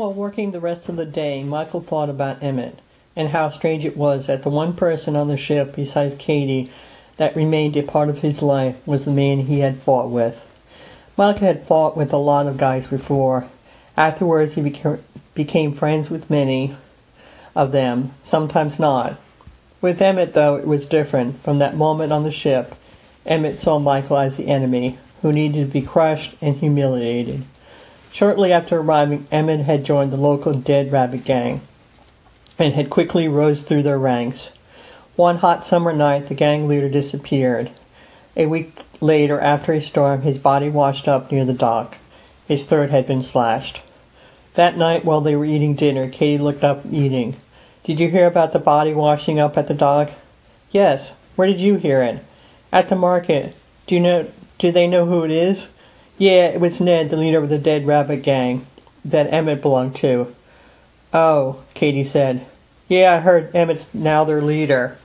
While working the rest of the day, Michael thought about Emmett, and how strange it was that the one person on the ship besides Katie that remained a part of his life was the man he had fought with. Michael had fought with a lot of guys before. Afterwards, he beca- became friends with many of them, sometimes not. With Emmett, though, it was different. From that moment on the ship, Emmett saw Michael as the enemy, who needed to be crushed and humiliated. Shortly after arriving, Emmett had joined the local Dead Rabbit gang and had quickly rose through their ranks. One hot summer night, the gang leader disappeared. A week later, after a storm, his body washed up near the dock. His throat had been slashed. That night, while they were eating dinner, Katie looked up eating. Did you hear about the body washing up at the dock? Yes. Where did you hear it? At the market. Do you know? Do they know who it is? Yeah, it was Ned, the leader of the Dead Rabbit gang that Emmett belonged to. Oh, Katie said. Yeah, I heard Emmett's now their leader.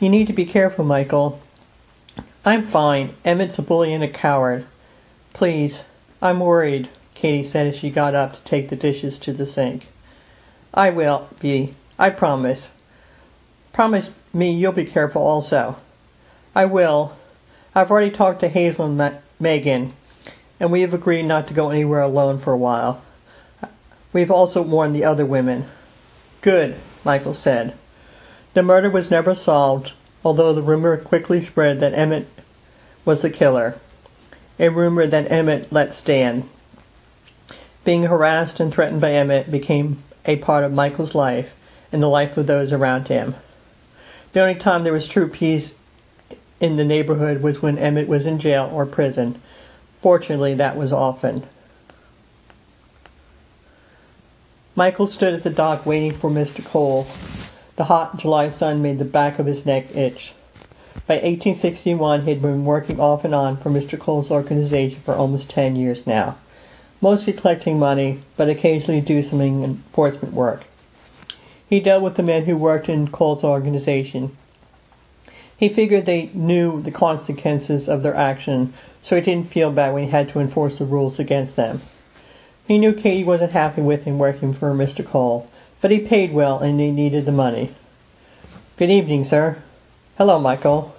You need to be careful, Michael. I'm fine. Emmett's a bully and a coward. Please, I'm worried, Katie said as she got up to take the dishes to the sink. I will be. I promise. Promise me you'll be careful also. I will. I've already talked to Hazel and Megan, and we have agreed not to go anywhere alone for a while. We've also warned the other women. Good, Michael said. The murder was never solved, although the rumor quickly spread that Emmett was the killer. A rumor that Emmett let stand. Being harassed and threatened by Emmett became a part of Michael's life and the life of those around him. The only time there was true peace in the neighborhood was when Emmett was in jail or prison. Fortunately, that was often. Michael stood at the dock waiting for Mr. Cole. The hot July sun made the back of his neck itch. By 1861, he had been working off and on for Mr. Cole's organization for almost 10 years now, mostly collecting money, but occasionally do some enforcement work. He dealt with the men who worked in Cole's organization, he figured they knew the consequences of their action, so he didn't feel bad when he had to enforce the rules against them. He knew Katie wasn't happy with him working for Mr. Cole, but he paid well and he needed the money. Good evening, sir. Hello, Michael.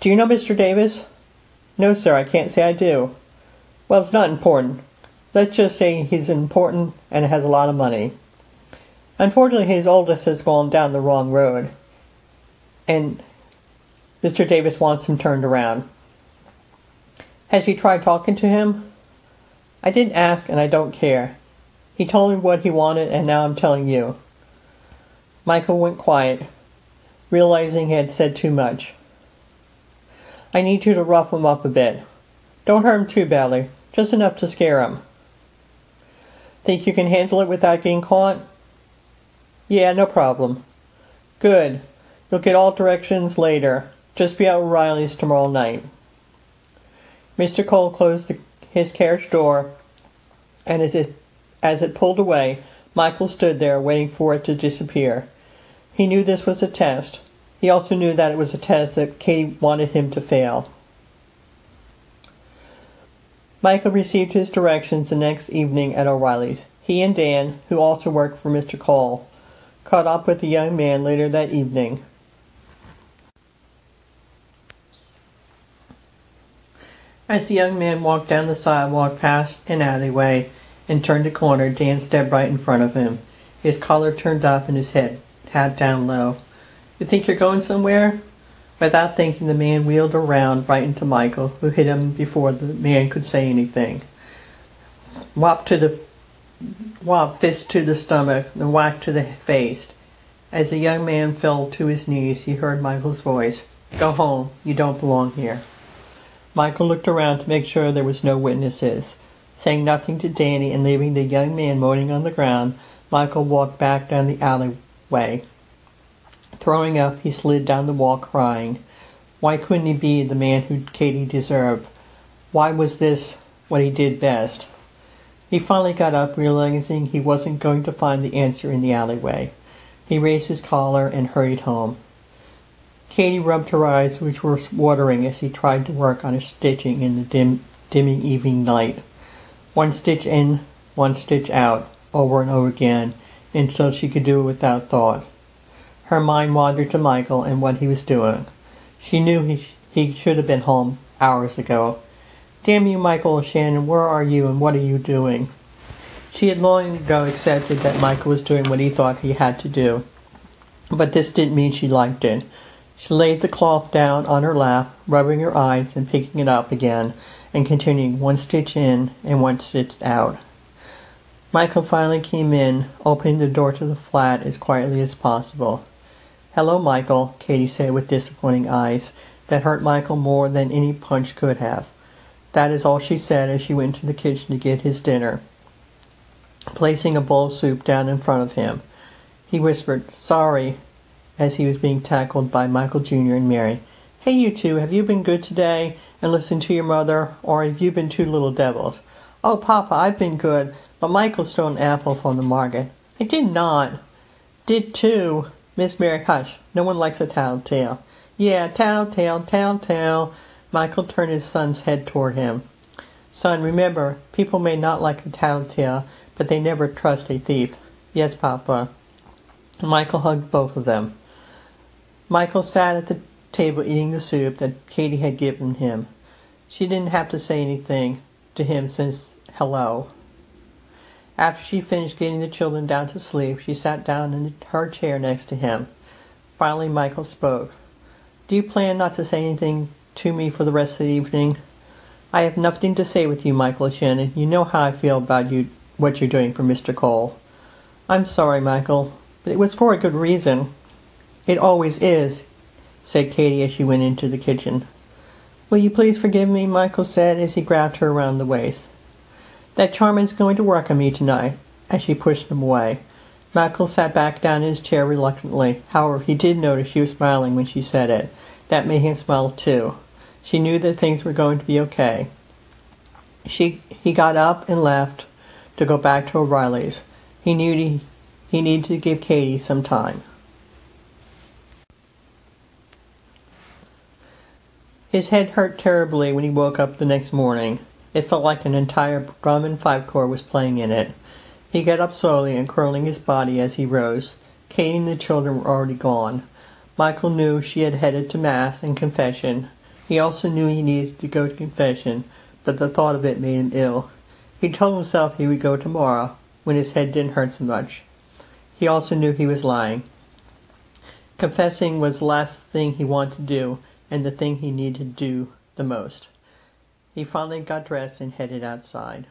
Do you know Mr. Davis? No, sir, I can't say I do. Well, it's not important. Let's just say he's important and has a lot of money. Unfortunately, his oldest has gone down the wrong road and Mr. Davis wants him turned around. Has he tried talking to him? I didn't ask and I don't care. He told me what he wanted and now I'm telling you. Michael went quiet, realizing he had said too much. I need you to rough him up a bit. Don't hurt him too badly, just enough to scare him. Think you can handle it without getting caught? Yeah, no problem. Good. Look at all directions later. Just be at O'Reilly's tomorrow night. Mr. Cole closed the, his carriage door, and as it, as it pulled away, Michael stood there waiting for it to disappear. He knew this was a test. He also knew that it was a test that Katie wanted him to fail. Michael received his directions the next evening at O'Reilly's. He and Dan, who also worked for Mr. Cole, caught up with the young man later that evening. As the young man walked down the sidewalk past an alleyway and turned a corner, Dan stepped right in front of him, his collar turned up and his head hat down low. You think you're going somewhere? Without thinking, the man wheeled around right into Michael, who hit him before the man could say anything. Whop to the whop fist to the stomach, and whack to the face. As the young man fell to his knees, he heard Michael's voice. Go home. You don't belong here. Michael looked around to make sure there was no witnesses. Saying nothing to Danny and leaving the young man moaning on the ground, Michael walked back down the alleyway. Throwing up, he slid down the wall crying. Why couldn't he be the man who Katie deserved? Why was this what he did best? He finally got up, realizing he wasn't going to find the answer in the alleyway. He raised his collar and hurried home. Katie rubbed her eyes, which were watering as he tried to work on his stitching in the dim, dimming evening light. One stitch in, one stitch out, over and over again, until she could do it without thought. Her mind wandered to Michael and what he was doing. She knew he, he should have been home hours ago. Damn you, Michael Shannon, where are you and what are you doing? She had long ago accepted that Michael was doing what he thought he had to do. But this didn't mean she liked it. She laid the cloth down on her lap, rubbing her eyes and picking it up again, and continuing one stitch in and one stitch out. Michael finally came in, opening the door to the flat as quietly as possible. Hello, Michael, Katie said with disappointing eyes that hurt Michael more than any punch could have. That is all she said as she went to the kitchen to get his dinner. Placing a bowl of soup down in front of him, he whispered, Sorry, as he was being tackled by Michael Jr. and Mary. Hey, you two, have you been good today and listened to your mother, or have you been two little devils? Oh, Papa, I've been good, but Michael stole an apple from the market. I did not. Did too. Miss Mary, hush. No one likes a tattletale. Yeah, tattletale, tattletale. Michael turned his son's head toward him. Son, remember, people may not like a tattletale, but they never trust a thief. Yes, Papa. Michael hugged both of them. Michael sat at the table eating the soup that Katie had given him. She didn't have to say anything to him since hello. After she finished getting the children down to sleep, she sat down in her chair next to him. Finally, Michael spoke. Do you plan not to say anything to me for the rest of the evening? I have nothing to say with you, Michael Shannon. You know how I feel about you, what you're doing for Mr. Cole. I'm sorry, Michael, but it was for a good reason. It always is, said Katie as she went into the kitchen. Will you please forgive me, Michael said as he grabbed her around the waist. That Charman's going to work on me tonight, as she pushed him away. Michael sat back down in his chair reluctantly. However, he did notice she was smiling when she said it. That made him smile too. She knew that things were going to be okay. She, he got up and left to go back to O'Reilly's. He knew he, he needed to give Katie some time. His head hurt terribly when he woke up the next morning. It felt like an entire drum and fife corps was playing in it. He got up slowly and curling his body as he rose. Katie and the children were already gone. Michael knew she had headed to Mass and confession. He also knew he needed to go to confession, but the thought of it made him ill. He told himself he would go tomorrow, when his head didn't hurt so much. He also knew he was lying. Confessing was the last thing he wanted to do, and the thing he needed to do the most. He finally got dressed and headed outside.